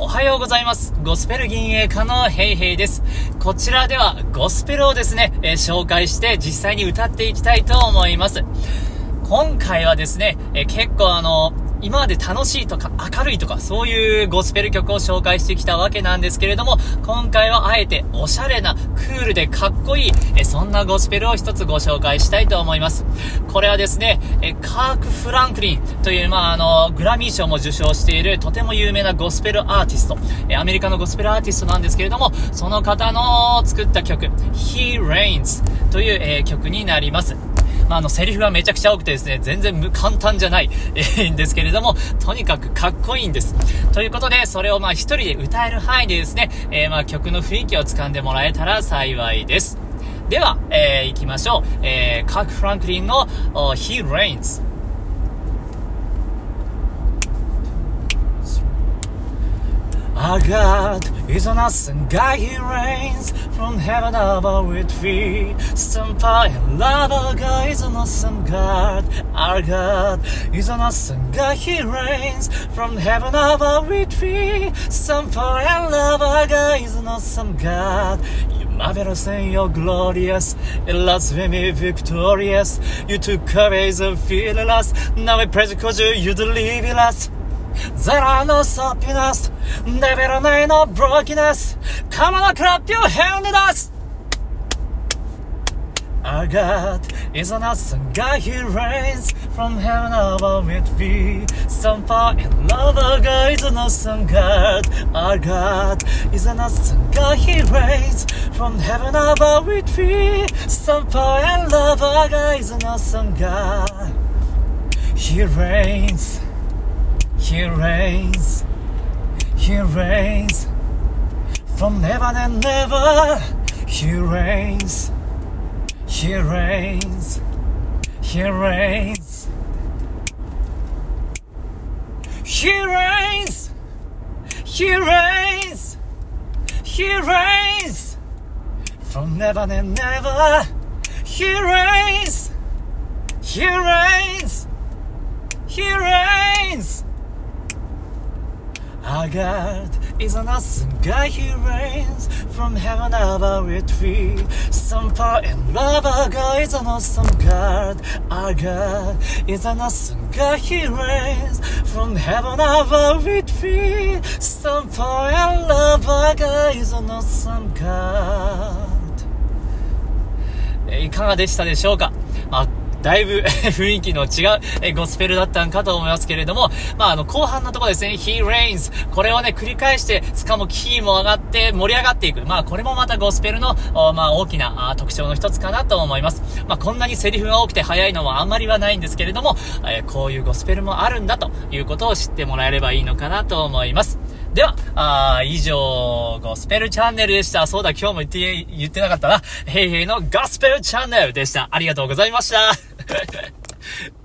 おはようございます。ゴスペル銀営家のヘイヘイです。こちらではゴスペルをですね、えー紹介して実際に歌っていきたいと思います。今回はですね、えー結構あの、今まで楽しいとか明るいとかそういうゴスペル曲を紹介してきたわけなんですけれども、今回はあえておしゃれな、クールでかっこいい、えそんなゴスペルを一つご紹介したいと思います。これはですね、えカーク・フランクリンという、まあ、あの、グラミー賞も受賞しているとても有名なゴスペルアーティスト、えアメリカのゴスペルアーティストなんですけれども、その方の作った曲、He Reigns という、え曲になります。まあ、あの、セリフがめちゃくちゃ多くてですね、全然簡単じゃない、えんですけれども、とにかくかっこいいんです。ということで、それをまあ一人で歌える範囲でですね、えーまあ曲の雰囲気をつかんでもらえたら幸いです。では、えー行きましょう。えーカーク・フランクリンの He Reigns。Our God is an awesome God, He reigns from heaven above with feet. Some power and love, our God is an awesome God. Our God is an awesome God, He reigns from heaven above with feet. Some power and love, our God is an awesome God. You're marvelous and you're glorious, blasphemy victorious. You took away the fearless, now we praise you 'cause you, you deliver us. There are no happiness, never know no brokenness. Come on, clap your hand at us. Our God is an awesome God, He reigns from heaven above with me. Some power and love, our God is an awesome God. Our God is an awesome God, He reigns from heaven above with me. Some power and love, our God is an awesome God. He reigns. He reigns, He reigns from never and never. He reigns, He reigns, He reigns. He reigns, He reigns, He reigns from never and never. He reigns, He reigns, He reigns. Our God is an awesome God, He reigns from heaven above with free. Some power and love, our God is an awesome God. Our God is an awesome God, He reigns from heaven above with free. Some power and love, our God is an awesome God. えーいかがでしたでしょうかまあ だいぶ 雰囲気の違うえゴスペルだったんかと思いますけれども、まああの後半のところですね、He reigns。これをね、繰り返して、しかもキーも上がって盛り上がっていく。まあこれもまたゴスペルの、まあ大きな特徴の一つかなと思います。まあこんなにセリフが多くて早いのはあんまりはないんですけれども、えーこういうゴスペルもあるんだということを知ってもらえればいいのかなと思います。では、あ以上、ゴスペルチャンネルでした。そうだ、今日も言って、言ってなかったな。ヘイヘイのゴスペルチャンネルでした。ありがとうございました。ハハハ。